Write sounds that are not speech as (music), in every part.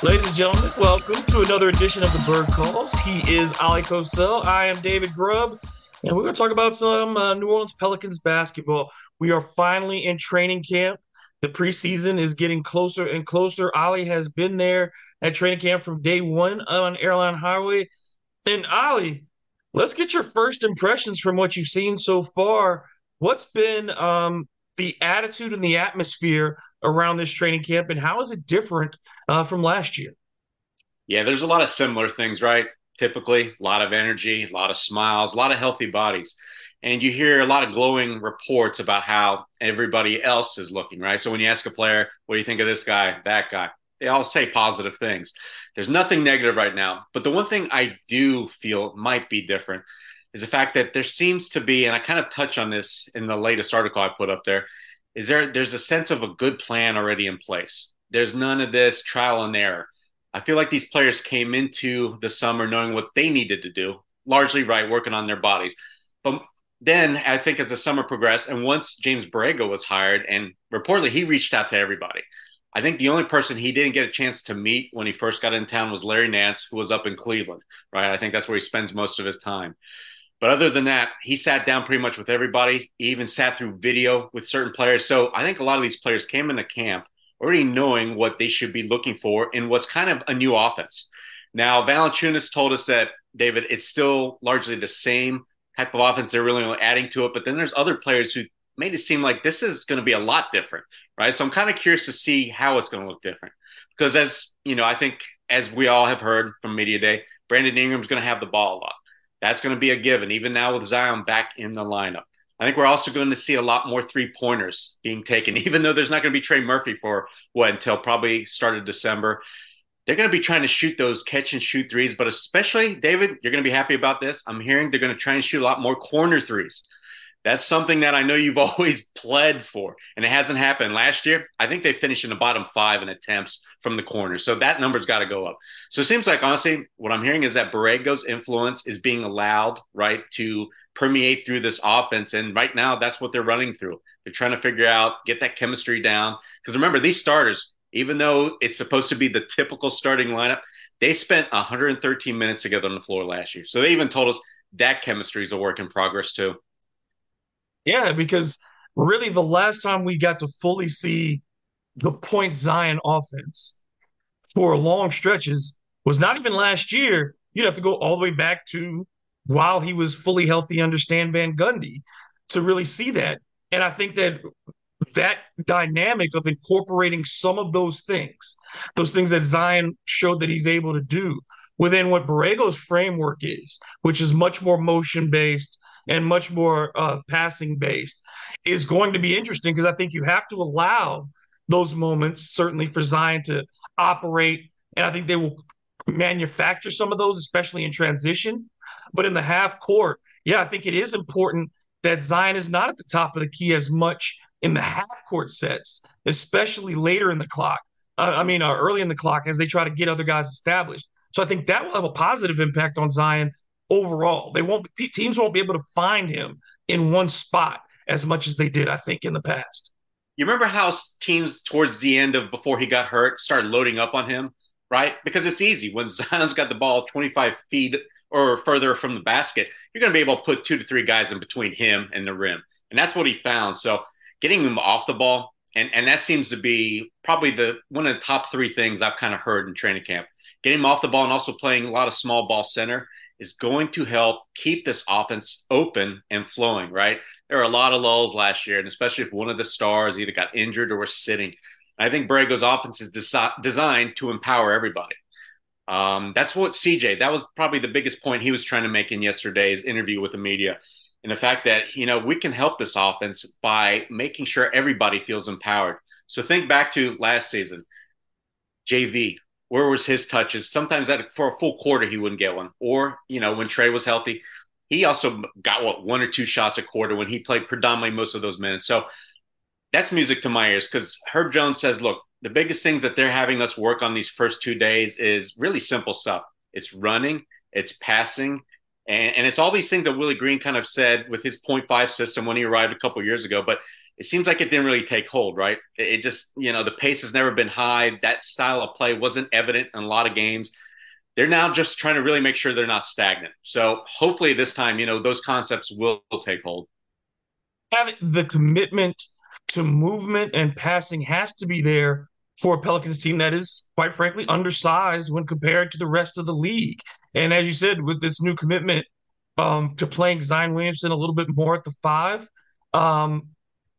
Ladies and gentlemen, welcome to another edition of the Bird Calls. He is Oleh Kosel. I am David Grubb, and we're going to talk about some uh, New Orleans Pelicans basketball. We are finally in training camp. The preseason is getting closer and closer. Oleh has been there at training camp from day one on Airline Highway. And Ali, let's get your first impressions from what you've seen so far. What's been um, the attitude and the atmosphere around this training camp, and how is it different uh, from last year? Yeah, there's a lot of similar things, right? Typically, a lot of energy, a lot of smiles, a lot of healthy bodies. And you hear a lot of glowing reports about how everybody else is looking, right? So when you ask a player, what do you think of this guy, that guy? They all say positive things. There's nothing negative right now. But the one thing I do feel might be different is the fact that there seems to be, and I kind of touch on this in the latest article I put up there, is there there's a sense of a good plan already in place. There's none of this trial and error. I feel like these players came into the summer knowing what they needed to do, largely right, working on their bodies. But then I think as the summer progressed, and once James Borrego was hired, and reportedly he reached out to everybody. I think the only person he didn't get a chance to meet when he first got in town was Larry Nance, who was up in Cleveland, right? I think that's where he spends most of his time. But other than that, he sat down pretty much with everybody. He even sat through video with certain players. So I think a lot of these players came into camp already knowing what they should be looking for in what's kind of a new offense. Now, Valanciunas told us that David, it's still largely the same type of offense. They're really only adding to it, but then there's other players who made it seem like this is going to be a lot different, right? So I'm kind of curious to see how it's going to look different because, as you know, I think as we all have heard from media day, Brandon Ingram's going to have the ball a lot. That's going to be a given, even now with Zion back in the lineup. I think we're also going to see a lot more three pointers being taken, (laughs) even though there's not going to be Trey Murphy for what until probably start of December. They're going to be trying to shoot those catch and shoot threes, but especially, David, you're going to be happy about this. I'm hearing they're going to try and shoot a lot more corner threes. That's something that I know you've (laughs) always pled for, and it hasn't happened. Last year, I think they finished in the bottom five in attempts from the corner. So that number's got to go up. So it seems like, honestly, what I'm hearing is that Borrego's influence is being allowed, right, to permeate through this offense. And right now, that's what they're running through. They're trying to figure out, get that chemistry down. Because remember, these starters, even though it's supposed to be the typical starting lineup, they spent 113 minutes together on the floor last year. So they even told us that chemistry is a work in progress, too. Yeah, because really the last time we got to fully see the point Zion offense for long stretches was not even last year. You'd have to go all the way back to while he was fully healthy under Stan Van Gundy to really see that. And I think that that dynamic of incorporating some of those things, those things that Zion showed that he's able to do within what Borrego's framework is, which is much more motion based, and much more uh, passing based is going to be interesting because I think you have to allow those moments, certainly for Zion to operate. And I think they will manufacture some of those, especially in transition. But in the half court, yeah, I think it is important that Zion is not at the top of the key as much in the half court sets, especially later in the clock. Uh, I mean, uh, early in the clock as they try to get other guys established. So I think that will have a positive impact on Zion overall. They won't be, teams won't be able to find him in one spot as much as they did, I think, in the past. You remember how teams towards the end of before he got hurt started loading up on him, right? Because it's easy when (laughs) Zion's got the ball 25 feet or further from the basket, you're going to be able to put two to three guys in between him and the rim, and that's what he found. So getting him off the ball, and and that seems to be probably the one of the top three things I've kind of heard in training camp. Getting him off the ball and also playing a lot of small ball center is going to help keep this offense open and flowing, right? There were a lot of lulls last year, and especially if one of the stars either got injured or was sitting. I think Borrego's offense is desi- designed to empower everybody. Um, that's what CJ, that was probably the biggest point he was trying to make in yesterday's interview with the media. and the fact that you know we can help this offense by making sure everybody feels empowered. So think back to last season, JV. Where was his touches? Sometimes that for a full quarter he wouldn't get one, or you know when Trey was healthy, he also got what one or two shots a quarter when he played predominantly most of those minutes. So that's music to my ears because Herb Jones says, look, the biggest things that they're having us work on these first two days is really simple stuff. It's running, it's passing, and, and it's all these things that Willie Green kind of said with his point five system when he arrived a couple years ago. But it seems like it didn't really take hold, right? It, just, you know, the pace has never been high. That style of play wasn't evident in a lot of games. They're now just trying to really make sure they're not stagnant. So hopefully this time, you know, those concepts will, will take hold. Having the commitment to movement and passing has to be there for a Pelicans team that is, quite frankly, undersized when compared to the rest of the league. And as you said, with this new commitment um, to playing Zion Williamson a little bit more at the five, um,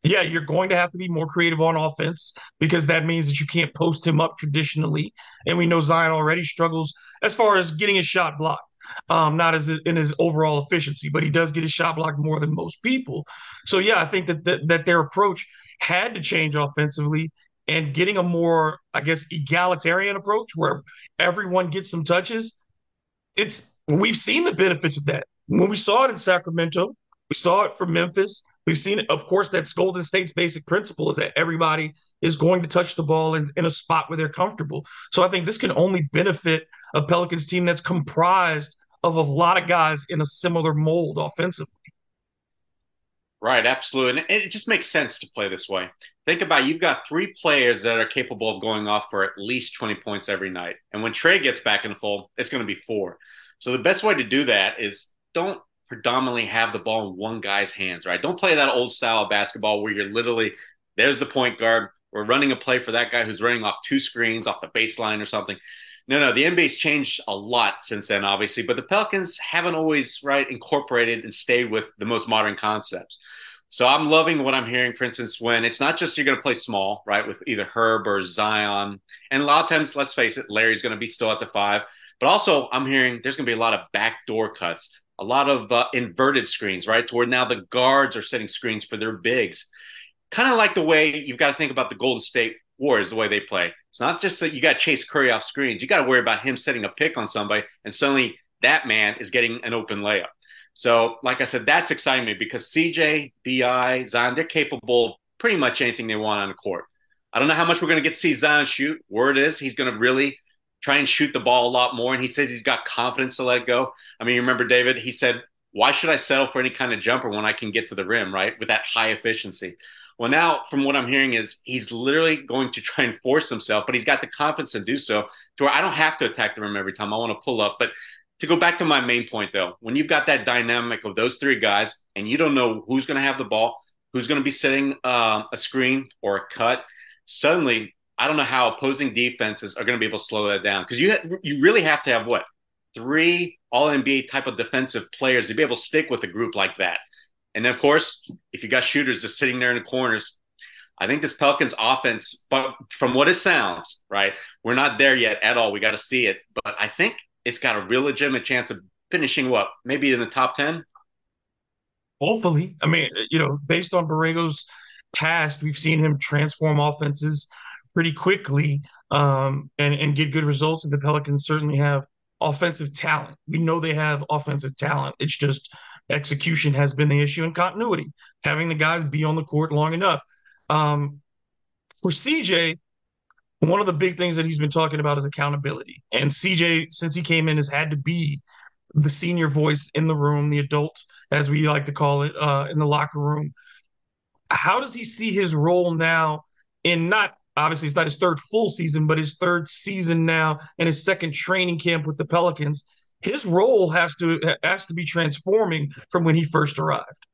yeah, you're going to have to be more creative on offense because that means that you can't post him up traditionally. And we know Zion already struggles as far as getting his shot blocked. Um, not as in his overall efficiency, but he does get his shot blocked more than most people. So yeah, I think that that, that their approach had to change offensively and getting a more, I guess, egalitarian approach where everyone gets some touches. It's we've seen the benefits of that when we saw it in Sacramento. We saw it for Memphis. We've seen of course, that's Golden State's basic principle is that everybody is going to touch the ball in, in a spot where they're comfortable. So I think this can only benefit a Pelicans team that's comprised of a lot of guys in a similar mold offensively. Right, absolutely. And it just makes sense to play this way. Think about it, you've got three players that are capable of going off for at least 20 points every night. And when Trey gets back in the fold, it's going to be four. So the best way to do that is don't predominantly have the ball in one guy's hands, right? Don't play that old style of basketball where you're literally there's the point guard. We're running a play for that guy who's running off two screens off the baseline or something. No, no, the NBA's changed a lot since then, obviously, but the Pelicans haven't always right incorporated and stayed with the most modern concepts. So I'm loving what I'm hearing, for instance, when it's not just you're going to play small, right, with either Herb or Zion. And a lot of times, let's face it, Larry's going to be still at the five. But also, I'm hearing there's going to be a lot of backdoor cuts a lot of uh, inverted screens, right? To where now the guards are setting screens for their bigs. Kind of like the way you've got to think about the Golden State Warriors, the way they play. It's not just that you got to Chase Curry off screens. You got to worry about him setting a pick on somebody, and suddenly that man is getting an open layup. So, like I said, that's exciting me because CJ, BI, Zion, they're capable of pretty much anything they want on the court. I don't know how much we're going to get to see Zion shoot. Word is he's going to really try and shoot the ball a lot more. And he says he's got confidence to let it go. I mean, you remember, David, he said, why should I settle for any kind of jumper when I can get to the rim, right? With that high efficiency. Well, now from what I'm hearing is he's literally going to try and force himself, but he's got the confidence to do so to where I don't have to attack the rim every time. I want to pull up. But to go back to my main point though, when you've got that dynamic of those three guys and you don't know who's going to have the ball, who's going to be setting uh, a screen or a cut, suddenly I don't know how opposing defenses are going to be able to slow that down because you you really have to have what three All NBA type of defensive players to be able to stick with a group like that. And then, of course, if you got shooters just sitting there in the corners, I think this Pelicans offense, but from what it sounds, right, we're not there yet at all. We got to see it, but I think it's got a real legitimate chance of finishing what maybe in the top ten. Hopefully, I mean, you know, based on Borrego's past, we've seen him transform offenses pretty quickly um, and and get good results. And the Pelicans certainly have offensive talent. We know they have offensive talent. It's just execution has been the issue and continuity, having the guys be on the court long enough. Um, for CJ, one of the big things that he's been talking about is accountability. And CJ, since he came in, has had to be the senior voice in the room, the adult, as we like to call it, uh, in the locker room. How does he see his role now in not Obviously, it's not his third full season, but his third season now and his second training camp with the Pelicans. His role has to has to be transforming from when he first arrived.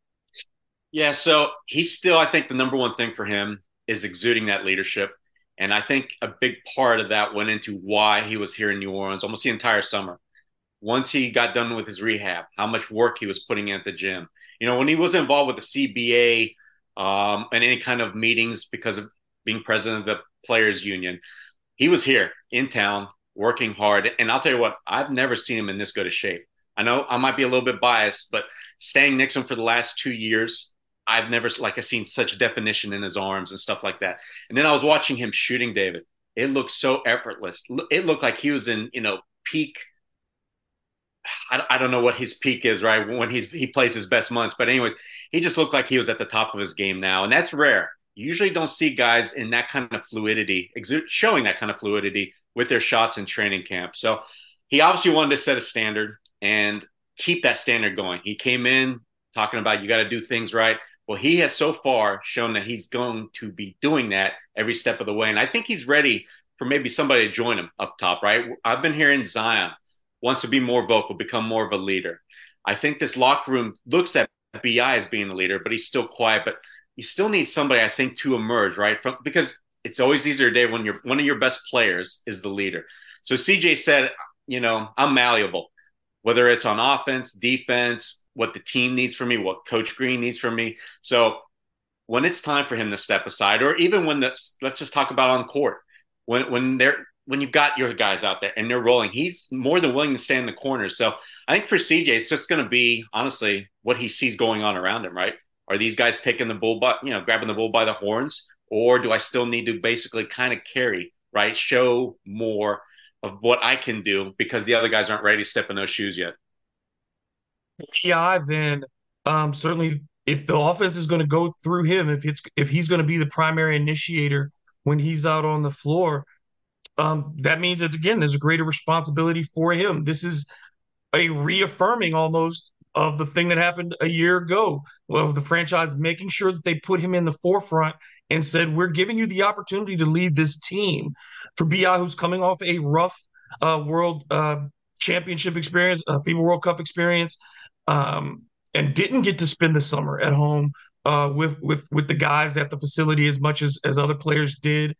Yeah, so he's still, I think, the number one thing for him is exuding that leadership. And I think a big part of that went into why he was here in New Orleans almost the entire summer. Once he got done with his rehab, how much work he was putting in at the gym. You know, when he was involved with the CBA um, and any kind of meetings because of being president of the players union. He was here in town working hard. And I'll tell you what, I've never seen him in this good a shape. I know I might be a little bit biased, but staying next to him for the last two years, I've never like I seen such definition in his arms and stuff like that. And then I was watching him shooting David. It looked so effortless. It looked like he was in you know peak. I, I don't know what his peak is, right? When he's he plays his best months, but anyways, he just looked like he was at the top of his game now, and that's rare. You usually don't see guys in that kind of fluidity, showing that kind of fluidity with their shots in training camp. So he obviously wanted to set a standard and keep that standard going. He came in talking about you got to do things right. Well, he has so far shown that he's going to be doing that every step of the way. And I think he's ready for maybe somebody to join him up top, right? I've been hearing Zion wants to be more vocal, become more of a leader. I think this locker room looks at BI as being a leader, but he's still quiet. But you still need somebody, I think, to emerge, right? From because it's always easier, Dave, when you're one of your best players is the leader. So CJ said, you know, I'm malleable, whether it's on offense, defense, what the team needs from me, what Coach Green needs from me. So when it's time for him to step aside, or even when the let's just talk about on court, when when they're when you've got your guys out there and they're rolling, he's more than willing to stay in the corners. So I think for CJ, it's just going to be honestly what he sees going on around him. Right? Are these guys taking the bull by you know grabbing the bull by the horns, or do I still need to basically kind of carry right, show more of what I can do because the other guys aren't ready to step in those shoes yet? BI, then um, certainly if the offense is going to go through him, if it's if he's going to be the primary initiator when he's out on the floor, um, that means that again there's a greater responsibility for him. This is a reaffirming almost of the thing that happened a year ago of the franchise making sure that they put him in the forefront and said, "We're giving you the opportunity to lead this team." For Bi, who's coming off a rough uh, World uh, Championship experience, a FIBA World Cup experience, um, and didn't get to spend the summer at home uh, with with with the guys at the facility as much as as other players did.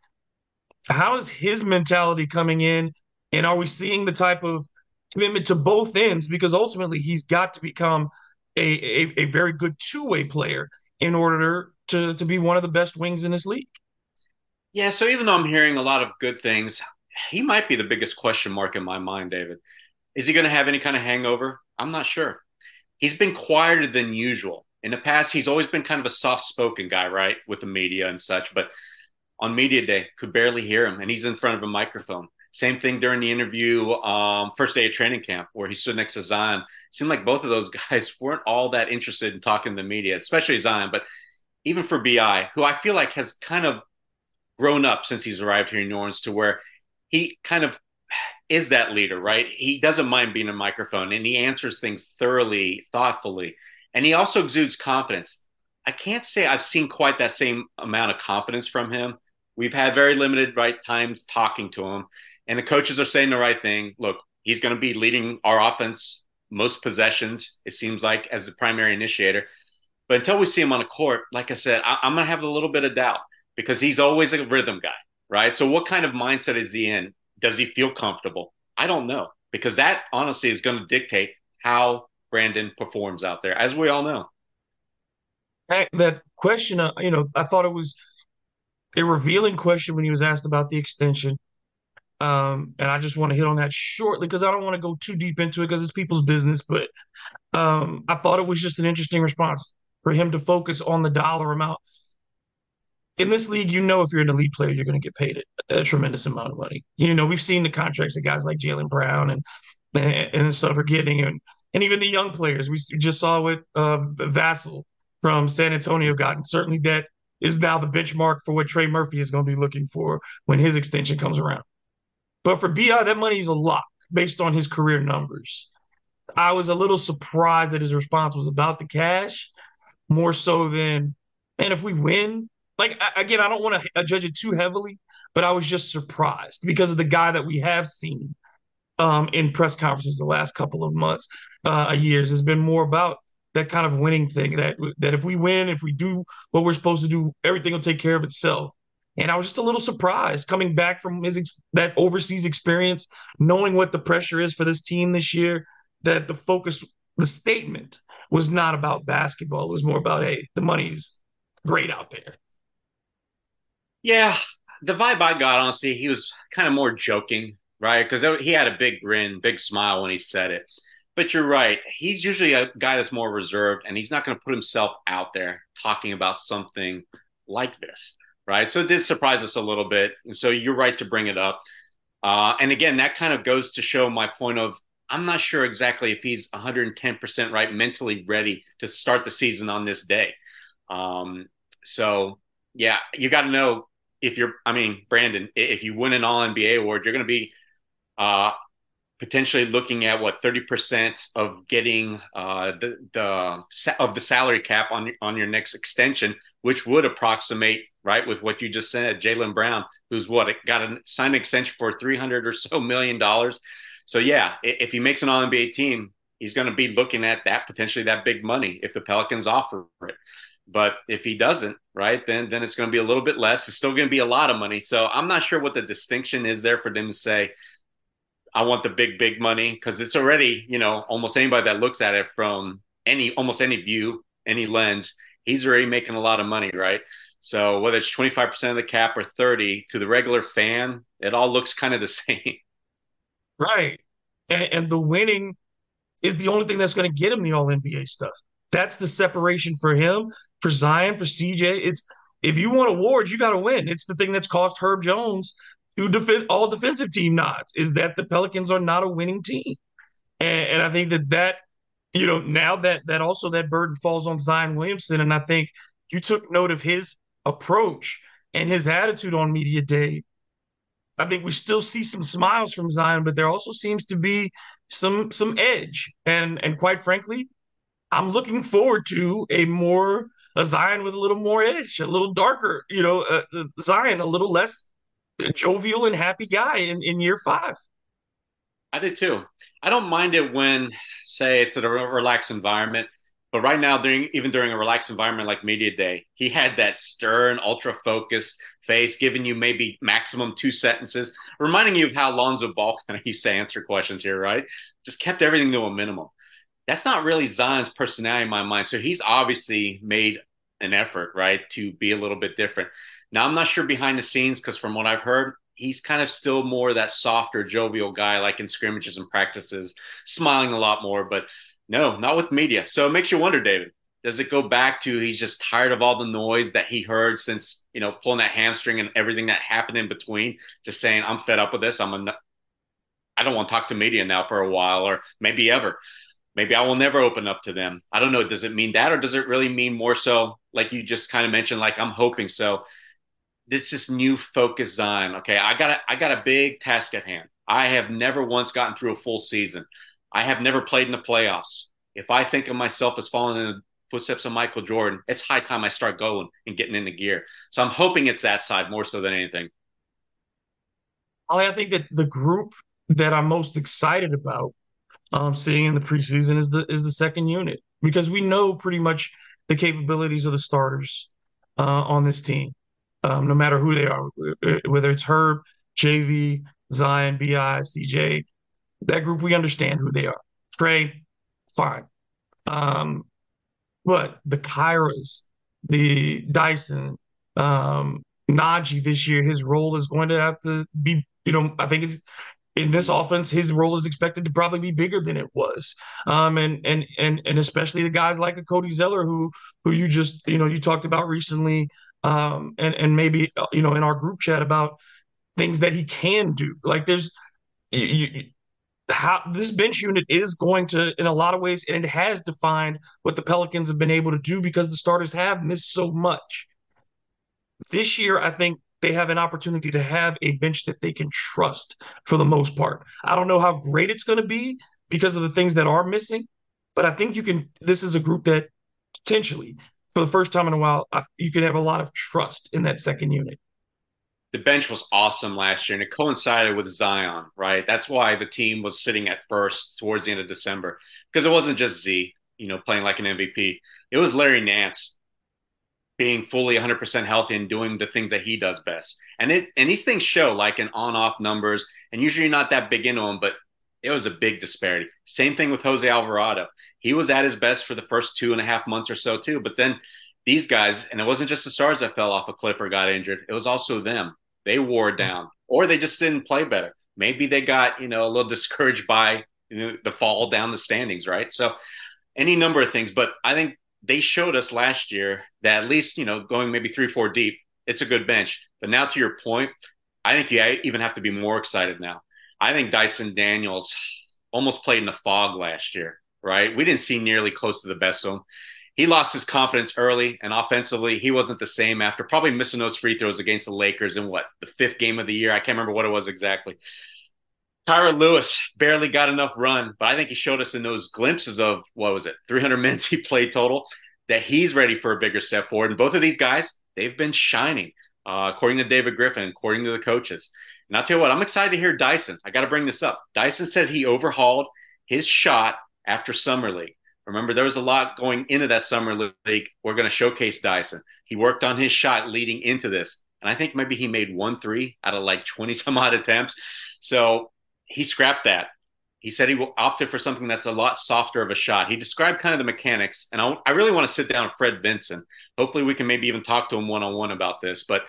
How is his mentality coming in, and are we seeing the type of commitment to both ends? Because ultimately, he's got to become a a, a very good two way player in order to to be one of the best wings in this league. Yeah. So even though I'm hearing a lot of good things, he might be the biggest question mark in my mind, David. Is he going to have any kind of hangover? I'm not sure he's been quieter than usual. In the past, he's always been kind of a soft spoken guy, right, with the media and such. But on media day, could barely hear him, and he's in front of a microphone. Same thing during the interview, um, first day of training camp, where he stood next to Zion. It seemed like both of those (laughs) guys weren't all that interested in talking to the media, especially Zion. But even for Bi, who I feel like has kind of grown up since he's arrived here in New Orleans, to where he kind of is that leader, right? He doesn't mind being a microphone and he answers things thoroughly, thoughtfully. And he also exudes confidence. I can't say I've seen quite that same amount of confidence from him. We've had very limited right times talking to him, and the coaches are saying the right thing. Look, he's going to be leading our offense most possessions, it seems like, as the primary initiator. But until we see him on the court, like I said, I- am going to have a little bit of doubt because he's always a rhythm guy, right? So, what kind of mindset is he in? Does he feel comfortable? I don't know because that honestly is going to dictate how Brandon performs out there, as we all know. That question, uh, you know, I thought it was a revealing question when he was asked about the extension. Um, and I just want to hit on that shortly because I don't want to go too deep into it because it's people's business. But um, I thought it was just an interesting response for him to focus on the dollar amount in this league, you know, if you're an elite player, you're going to get paid a, a, tremendous amount of money. You know, we've seen the contracts that guys like Jaylen Brown and and stuff are getting, and and even the young players. We just saw what uh, Vassell from San Antonio got, and certainly that is now the benchmark for what Trey Murphy is going to be looking for when his extension comes around. But for Bi, that money is a lot based on his career numbers. I was a little surprised that his response was about the cash, more so than, and if we win, like again, I don't want to judge it too heavily, but I was just surprised because of the guy that we have seen um, in press conferences the last couple of months, uh, years has been more about that kind of winning thing. That that if we win, if we do what we're supposed to do, everything will take care of itself. And I was just a little surprised coming back from his that overseas experience, knowing what the pressure is for this team this year. That the focus, the statement was not about basketball. It was more about hey, the money's great out there. Yeah, the vibe I got, honestly, he was kind of more joking, right? Because he had a big grin, big smile when he said it. but you're right. He's usually a guy that's more reserved, and he's not going to put himself out there talking about something like this, right? So it did surprise us a little bit. And so you're right to bring it up. Uh, and again, that kind of goes to show my point of I'm not sure exactly if he's 110% right mentally ready to start the season on this day. Um, so, yeah, you got to know if you're, I mean, Brandon, if you win an All NBA award, you're going to be uh, potentially looking at what 30% of getting uh, the, the of the salary cap on on your next extension, which would approximate right with what you just said, Jaylen Brown, who's what got a signed extension for 300 or so million dollars. So yeah, if he makes an All NBA team, he's going to be looking at that potentially that big money if the Pelicans offer it. But if he doesn't, right, then then it's going to be a little bit less. It's still going to be a lot of money. So I'm not sure what the distinction is there for them to say, I want the big big money because it's already you know almost anybody that looks at it from any almost any view, any lens, he's already making a lot of money, right? So whether it's 25% of the cap or 30 to the regular fan, it all looks kind of the (laughs) same. Right. And, and the winning is the only thing that's going to get him the all NBA stuff. That's the separation for him, for Zion, for CJ. It's if you want awards, you got to win. It's the thing that's cost Herb Jones to defend all defensive team nods is that the Pelicans are not a winning team. And, and I think that that, you know, now that that also that burden falls on Zion Williamson. And I think you took note of his approach and his attitude on media day I think we still see some smiles from Zion, but there also seems to be some some edge. And and quite frankly, I'm looking forward to a more a Zion with a little more edge, a little darker, you know, uh, uh Zion a little less jovial and happy guy in, in year five. I did too. I don't mind it when, say, it's a relaxed environment. But right now, during even during a relaxed environment like media day, he had that stern, ultra focused face, giving you maybe maximum two sentences, reminding you of how Lonzo Ball (laughs) kind of used to answer questions here, right? Just kept everything to a minimum. That's not really Zion's personality in my mind. So he's obviously made an effort, right, to be a little bit different. Now I'm not sure behind the scenes because from what I've heard, he's kind of still more that softer, jovial guy, like in scrimmages and practices, smiling a lot more. But no, not with media. So it makes you wonder, David. Does it go back to he's just tired of all the noise that he heard since you know pulling that hamstring and everything that happened in between? Just saying, I'm fed up with this. I'm a, I don't want to talk to media now for a while, or maybe ever. Maybe I will never open up to them. I don't know. Does it mean that, or does it really mean more so, like you just kind of mentioned? Like I'm hoping so. It's this new focus on. Okay, I got a, I got a big task at hand. I have never once gotten through a full season. I have never played in the playoffs. If I think of myself as falling in the footsteps of Michael Jordan, it's high time I start going and getting into gear. So I'm hoping it's that side more so than anything. I think that the group that I'm most excited about um, seeing in the preseason is the is the second unit because we know pretty much the capabilities of the starters uh, on this team, um, no matter who they are, whether it's Herb, JV, Zion, Bi, CJ that group, we understand who they are. Trey, fine. Um, but the Kiras, the Dyson, um, Naji this year, his role is going to have to be, you know, I think it's in this offense, his role is expected to probably be bigger than it was. Um, and and and and especially the guys like a Cody Zeller who who you just, you know, you talked about recently, um, and and maybe you know in our group chat about things that he can do. Like there's you, how this bench unit is going to, in a lot of ways, and it has defined what the Pelicans have been able to do because the starters have missed so much. This year, I think they have an opportunity to have a bench that they can trust for the most part. I don't know how great it's going to be because of the things that are missing, but I think you can. This is a group that potentially, for the first time in a while, you can have a lot of trust in that second unit the bench was awesome last year and it coincided with Zion, right? That's why the team was sitting at first towards the end of December because it wasn't just Z, you know, playing like an MVP. It was Larry Nance being fully 100% healthy and doing the things that he does best. And it and these things show like in on-off numbers and usually not that big into them, but it was a big disparity. Same thing with Jose Alvarado. He was at his best for the first two and a half months or so too, but then these guys, and it wasn't just the stars that fell off a cliff or got injured. It was also them they wore down, or they just didn't play better. Maybe they got you know a little discouraged by you know, the fall down the standings, right? So any number of things, but I think they showed us last year that at least you know going maybe three four deep, it's a good bench. But now to your point, I think you even have to be more excited now. I think Dyson Daniels almost played in the fog last year, right? We didn't see nearly close to the best of him. He lost his confidence early, and offensively, he wasn't the same after probably missing those free throws against the Lakers in what the fifth game of the year. I can't remember what it was exactly. Kira Lewis barely got enough run, but I think he showed us in those glimpses of what was it, 300 (laughs) minutes he played total, that he's ready for a bigger step forward. And both of these guys, they've been shining, uh, according to David Griffin, according to the coaches. And I'll tell you what, I'm excited to hear Dyson. I got to bring this up. Dyson said he overhauled his shot after Summer League. Remember, there was a lot going into that Summer League. We're going to showcase Dyson. He worked on his shot leading into this. And I think maybe he made one three out of like 20 (laughs) some odd attempts. So he scrapped that. He said he will opted for something that's a lot softer of a shot. He described kind of the mechanics, and I, I really want to sit down with Fred Vinson. Hopefully, we can maybe even talk to him one on one about this. But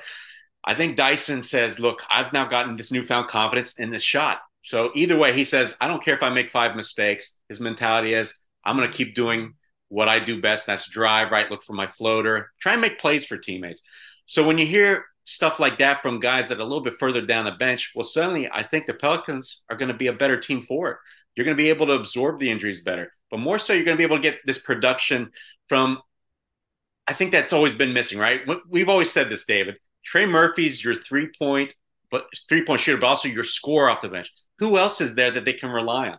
I think Dyson says, "Look, I've now gotten this newfound confidence in this shot." So either way, he says, "I don't care if I make five mistakes." His mentality is, "I'm going to keep doing what I do best. That's drive, right? Look for my floater, try and make plays for teammates." So when you hear stuff like that from guys that are a little bit further down the bench, well, suddenly I think the Pelicans are going to be a better team for it. You're going to be able to absorb the injuries better, but more so, you're going to be able to get this production from. I think that's always been missing, right? We've always said this, David. Trey Murphy's your three point, but three point shooter, but also your score off the bench. Who else is there that they can rely on?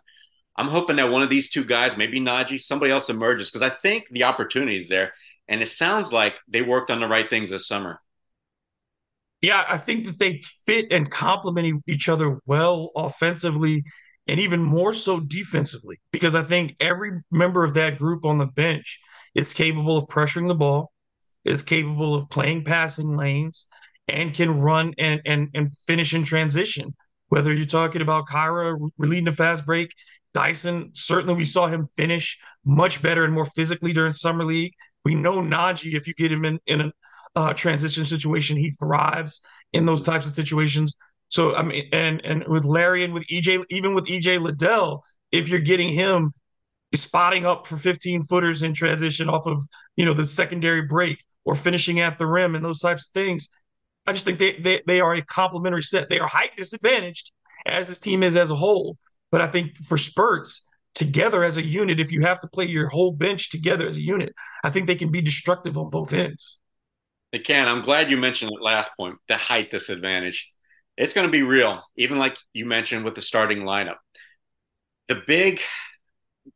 I'm hoping that one of these two guys, maybe Naji, somebody else emerges because I think the opportunity is there. And it sounds like they worked on the right things this summer. Yeah, I think that they fit and complement each other well offensively and even more so defensively because I think every member of that group on the bench is capable of pressuring the ball, is capable of playing passing lanes, and can run and and and finish in transition. Whether you're talking about Kira leading a fast break, Dyson, certainly we saw him finish much better and more physically during summer league. We know Naji, if you get him in, in a uh, transition situation. He thrives in those types of situations. So I mean, and and with Larry and with EJ, even with EJ Liddell, if you're getting him spotting up for 15 footers in transition off of you know the secondary break or finishing at the rim and those types of things, I just think they they they are a complementary set. They are height disadvantaged as this team is as a whole, but I think for spurts together as a unit, if you have to play your whole bench together as a unit, I think they can be destructive on both ends. It can. I'm glad you mentioned the last point, the height disadvantage. It's going to be real, even like you mentioned with the starting lineup. The big,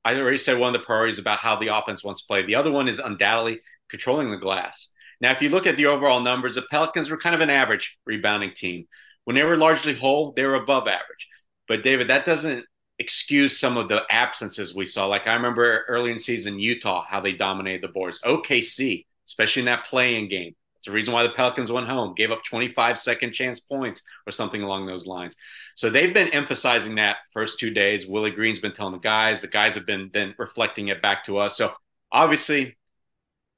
I already said one of the priorities about how the offense wants to play. The other one is undoubtedly controlling the glass. Now, if you look at the overall numbers, the Pelicans were kind of an average rebounding team. When they were largely whole, they were above average. But David, that doesn't excuse some of the absences we saw. Like I remember early in season Utah, how they dominated the boards. OKC, especially in that play-in game, it's the reason why the Pelicans went home, gave up 25 second chance points or something along those lines. So they've been emphasizing that first two days. Willie Green's been telling the guys, the guys have been then reflecting it back to us. So obviously,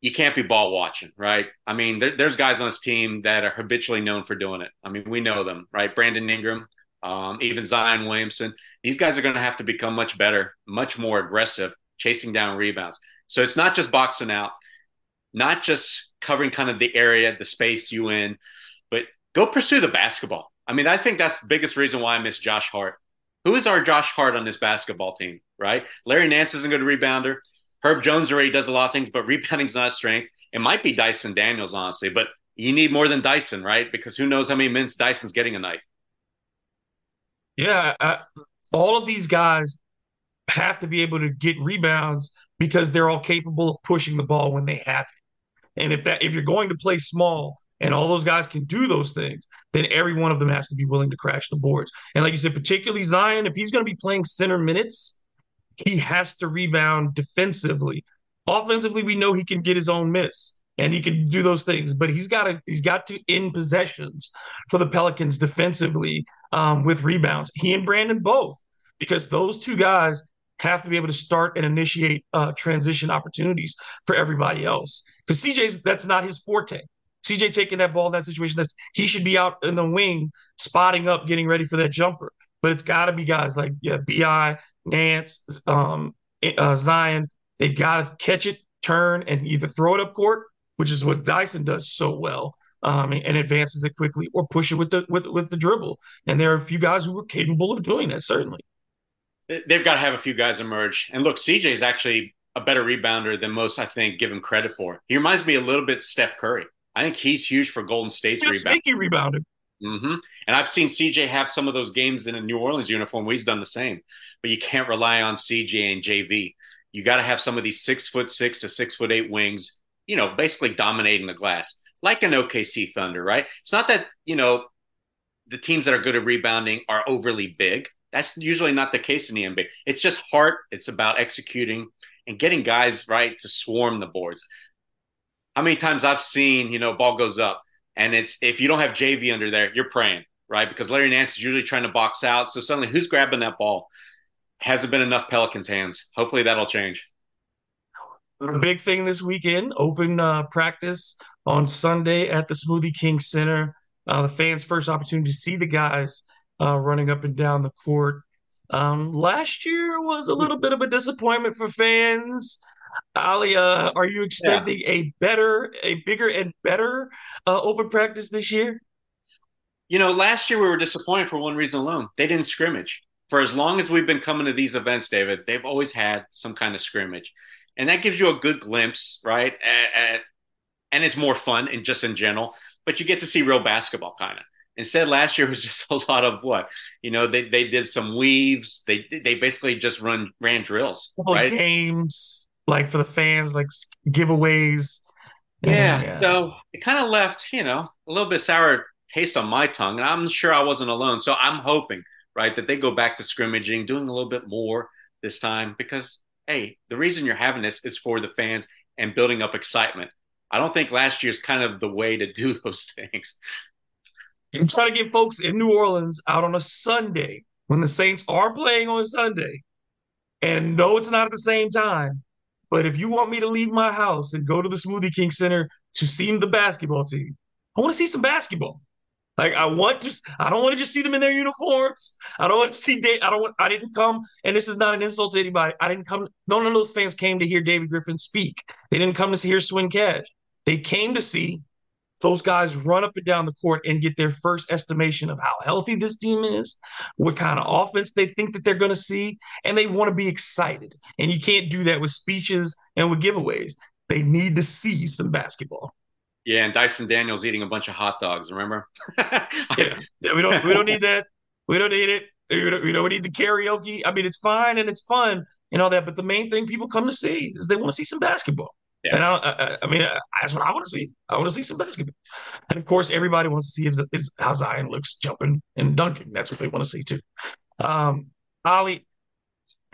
you can't be ball watching, right? I mean, there, there's guys on this team that are habitually known for doing it. I mean, we know them, right? Brandon Ingram, um, even Zion Williamson. These guys are going to have to become much better, much more aggressive, chasing down rebounds. So it's not just boxing out not just covering kind of the area, the space you in, but go pursue the basketball. I mean, I think that's the biggest reason why I miss Josh Hart. Who is our Josh Hart on this basketball team, right? Larry Nance isn't a good rebounder. Herb Jones already does a lot of things, but rebounding's not a strength. It might be Dyson Daniels, honestly, but you need more than Dyson, right? Because who knows how many minutes Dyson's getting a night. Yeah, I, all of these guys have to be able to get rebounds because they're all capable of pushing the ball when they have it. And if that if you're going to play small and all those guys can do those things, then every one of them has to be willing to crash the boards. And like you said, particularly Zion, if he's going to be playing center minutes, he has to rebound defensively. Offensively, we know he can get his own miss and he can do those things, but he's got to he's got to end possessions for the Pelicans defensively um, with rebounds. He and Brandon both, because those two guys have to be able to start and initiate uh, transition opportunities for everybody else. Because CJ's that's not his forte. CJ taking that ball in that situation, that's he should be out in the wing, spotting up, getting ready for that jumper. But it's got to be guys like yeah, Bi Nance, um, uh, Zion. They've got to catch it, turn, and either throw it up court, which is what Dyson does so well, um, and advances it quickly, or push it with the with with the dribble. And there are a few guys who are capable of doing that. Certainly, they've got to have a few guys emerge. And look, CJ is actually a better rebounder than most, I think, give him credit for. He reminds me a little bit Steph Curry. I think he's huge for Golden State's he's rebound. Sneaky rebounder. Mm-hmm. And I've seen CJ have some of those games in a New Orleans uniform where he's done the same. But you can't rely on CJ and JV. You got to have some of these six foot six to six foot eight wings, you know, basically dominating the glass, like an OKC Thunder, right? It's not that, you know, the teams that are good at rebounding are overly big. That's usually not the case in the NBA. It's just heart. It's about executing and getting guys right to swarm the boards. How many times I've seen, you know, ball goes up and it's if you don't have JV under there, you're praying, right? Because Larry Nance is usually trying to box out. So suddenly who's grabbing that ball? Hasn't been enough Pelicans' hands. Hopefully that'll change. A big thing this weekend, open uh, practice on Sunday at the Smoothie King Center. Uh, the fans' first opportunity to see the guys uh, running up and down the court. Um, last year was a little bit of a disappointment for fans. Oleh, uh, are you expecting yeah. a better, a bigger and better uh, open practice this year? You know, last year we were disappointed for one reason alone. They didn't scrimmage. For as long as we've been coming to these events, David, they've always had some kind of scrimmage. And that gives you a good glimpse, right? At, at, and it's more fun and just in general, but you get to see real basketball kind of. Instead, last year was just (laughs) a lot of what you know. They they did some weaves. They they basically just run ran drills, right? Games like for the fans, like giveaways. Yeah, yeah. so it kind of left you know a little bit sour taste on my tongue, and I'm sure I wasn't alone. So I'm hoping right that they go back to scrimmaging, doing a little bit more this time because hey, the reason you're having this is for the fans and building up excitement. I don't think last year's kind of the way to do (laughs) those things and try to get folks in New Orleans out on a Sunday when the Saints are playing on Sunday. And no, it's not at the same time. But if you want me to leave my house and go to the Smoothie King Center to see the basketball team, I want to see some basketball. Like I want just I don't want to just see them in their uniforms. I don't want to see Dave. I don't want I didn't come and this is not an insult to anybody. I didn't come none of those fans came to hear David Griffin speak. They didn't come to hear Swin Cash. They came to see those guys run up and down the court and get their first estimation of how healthy this team is, what kind of offense they think that they're going to see, and they want to be excited. And you can't do that with speeches and with giveaways. They need to see some basketball. Yeah, and Dyson Daniels eating a bunch of hot dogs. Remember? (laughs) yeah. yeah, we don't we don't need that. We don't need it. We don't, we don't need the karaoke. I mean, it's fine and it's fun and all that, but the main thing people come to see is they want to see some basketball. Yeah. And I, I, I mean, I, that's what I want to see. I want to see some basketball. And of course, everybody wants to see is, is how Zion looks jumping and dunking. That's what they want to see too. Um, Oleh,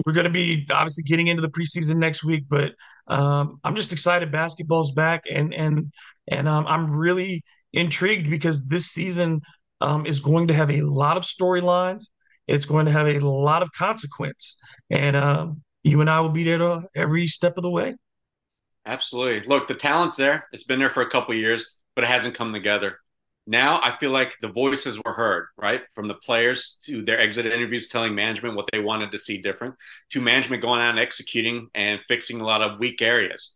we're going to be obviously getting into the preseason next week, but um, I'm just excited basketball's back, and and and um, I'm really intrigued because this season um, is going to have a lot of storylines. It's going to have a lot of consequence, and um, you and I will be there every step of the way. Absolutely. Look, the talent's there. It's been there for a couple years, but it hasn't come together. Now I feel like the voices were heard, right? From the players to their exit interviews telling management what they wanted to see different, to management going out and executing and fixing a lot of weak areas.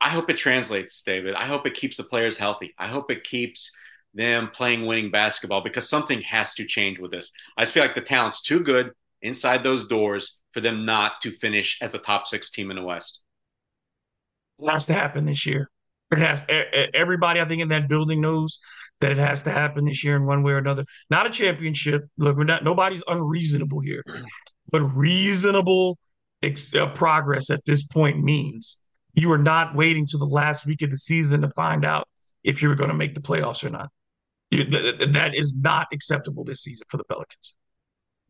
I hope it translates, David. I hope it keeps the players healthy. I hope it keeps them playing winning basketball because something has to change with this. I just feel like the talent's too good inside those doors for them not to finish as a top six team in the West. Has to happen this year. It has. Everybody, I think, in that building knows that it has to happen this year in one way or another. Not a championship. Look, we're not. Nobody's unreasonable here, but reasonable ex- uh, progress at this point means you are not waiting to the last week of the season to find out if you're going to make the playoffs or not. You, th- that is not acceptable this season for the Pelicans.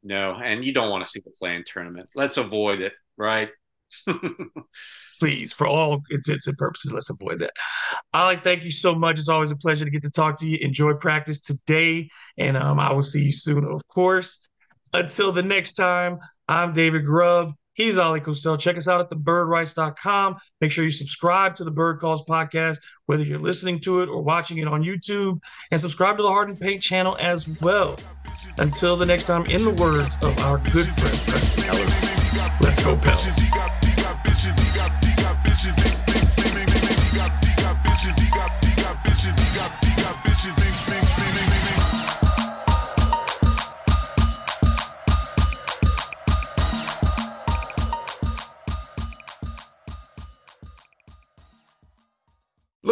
No, and you don't want to see the play-in tournament. Let's avoid it, right? (laughs) Please, for all intents and purposes, let's avoid that. Oleh, thank you so much. It's always a pleasure to get to talk to you. Enjoy practice today, and um, I will see you soon, of course. Until the next time, I'm David Grubb. He's Oleh Kosel. Check us out at thebirdwrites.com. Make sure you subscribe to the Bird Calls podcast, whether you're listening to it or watching it on YouTube, and subscribe to the Harden Paint channel as well. Until the next time, in the words of our good friend Preston Ellis, let's go, Pels.